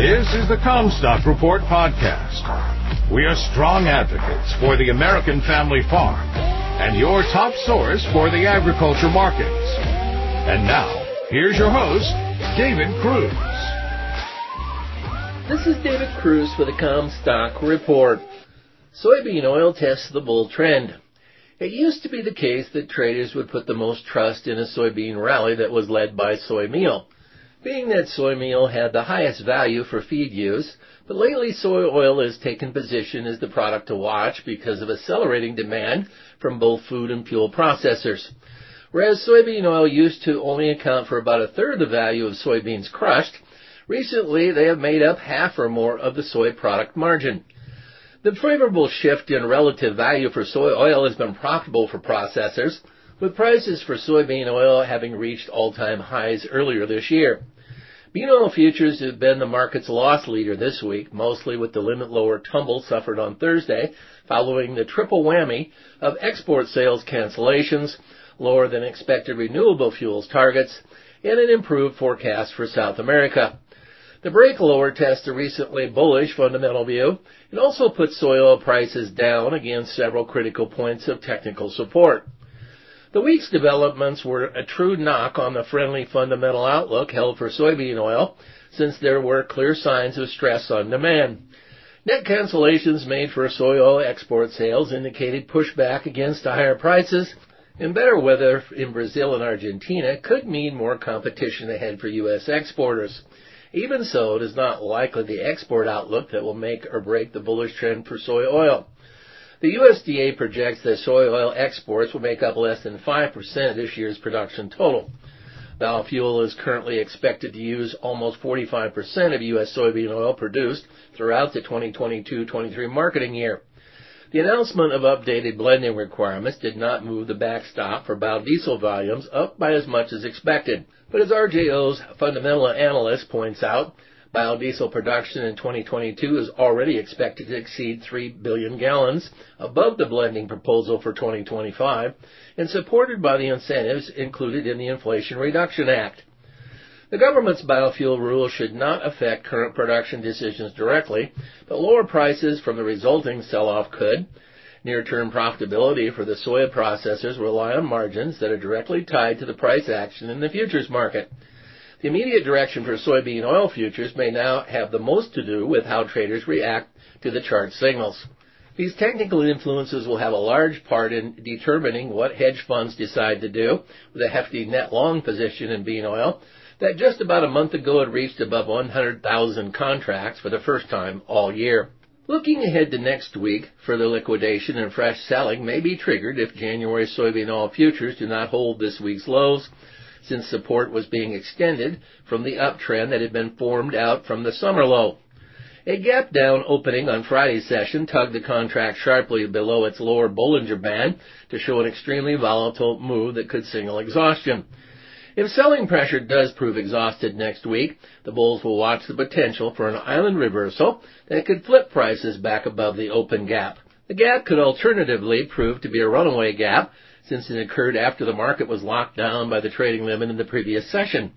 This is the Commstock Report podcast. We are strong advocates for the American family farm and your top source for the agriculture markets. And now, here's your host, David Kruse. This is David Kruse for the Commstock Report. Soybean oil tests the bull trend. It used to be the case that traders would put the most trust in a soybean rally that was led by soy meal being that soy meal had the highest value for feed use, but lately soy oil has taken position as the product to watch because of accelerating demand from both food and fuel processors. Whereas soybean oil used to only account for about a third of the value of soybeans crushed, recently they have made up half or more of the soy product margin. The favorable shift in relative value for soy oil has been profitable for processors, with prices for soybean oil having reached all-time highs earlier this year. Oil futures have been the market's loss leader this week, mostly with the limit lower tumble suffered on Thursday following the triple whammy of export sales cancellations, lower than expected renewable fuels targets, and an improved forecast for South America. The break lower tests a recently bullish fundamental view and also put soy oil prices down against several critical points of technical support. The week's developments were a true knock on the friendly fundamental outlook held for soybean oil, since there were clear signs of stress on demand. Net cancellations made for soy oil export sales indicated pushback against higher prices, and better weather in Brazil and Argentina could mean more competition ahead for U.S. exporters. Even so, it is not likely the export outlook that will make or break the bullish trend for soy oil. The USDA projects that soy oil exports will make up less than 5% of this year's production total. Biofuel is currently expected to use almost 45% of U.S. soybean oil produced throughout the 2022-23 marketing year. The announcement of updated blending requirements did not move the backstop for biodiesel volumes up by as much as expected. But as RJO's fundamental analyst points out, Biodiesel production in 2022 is already expected to exceed 3 billion gallons, above the blending proposal for 2025, and supported by the incentives included in the Inflation Reduction Act. The government's biofuel rule should not affect current production decisions directly, but lower prices from the resulting sell-off could. Near-term profitability for the soy processors rely on margins that are directly tied to the price action in the futures market. The immediate direction for soybean oil futures may now have the most to do with how traders react to the chart signals. These technical influences will have a large part in determining what hedge funds decide to do with a hefty net long position in bean oil that just about a month ago had reached above 100,000 contracts for the first time all year. Looking ahead to next week, further liquidation and fresh selling may be triggered if January soybean oil futures do not hold this week's lows since support was being extended from the uptrend that had been formed out from the summer low. A gap down opening on Friday's session tugged the contract sharply below its lower Bollinger Band to show an extremely volatile move that could signal exhaustion. If selling pressure does prove exhausted next week, the bulls will watch the potential for an island reversal that could flip prices back above the open gap. The gap could alternatively prove to be a runaway gap since it occurred after the market was locked down by the trading limit in the previous session.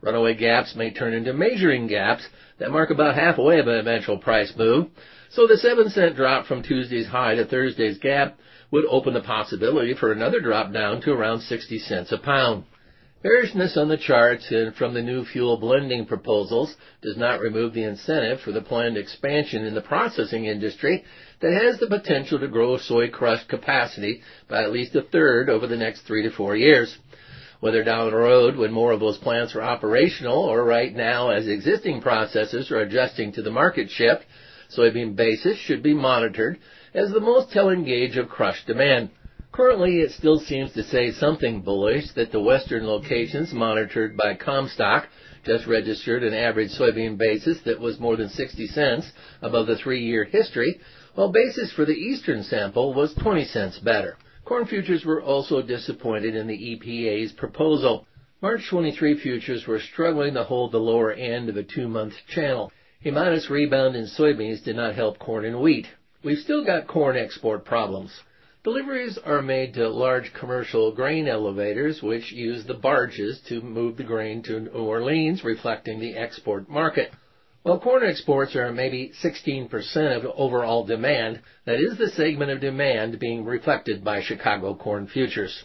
Runaway gaps may turn into measuring gaps that mark about halfway of an eventual price move. So the 7 cent drop from Tuesday's high to Thursday's gap would open the possibility for another drop down to around 60 cents a pound. Bearishness on the charts and from the new fuel blending proposals does not remove the incentive for the planned expansion in the processing industry that has the potential to grow soy crush capacity by at least a third over the next three to four years. Whether down the road when more of those plants are operational or right now as existing processors are adjusting to the market shift, soybean basis should be monitored as the most telling gauge of crush demand. Currently, it still seems to say something bullish that the western locations monitored by Commstock just registered an average soybean basis that was more than 60 cents above the three-year history, while basis for the eastern sample was 20 cents better. Corn futures were also disappointed in the EPA's proposal. March 23 futures were struggling to hold the lower end of a two-month channel. A modest rebound in soybeans did not help corn and wheat. We've still got corn export problems. Deliveries are made to large commercial grain elevators, which use the barges to move the grain to New Orleans, reflecting the export market. While corn exports are maybe 16% of overall demand, that is the segment of demand being reflected by Chicago corn futures.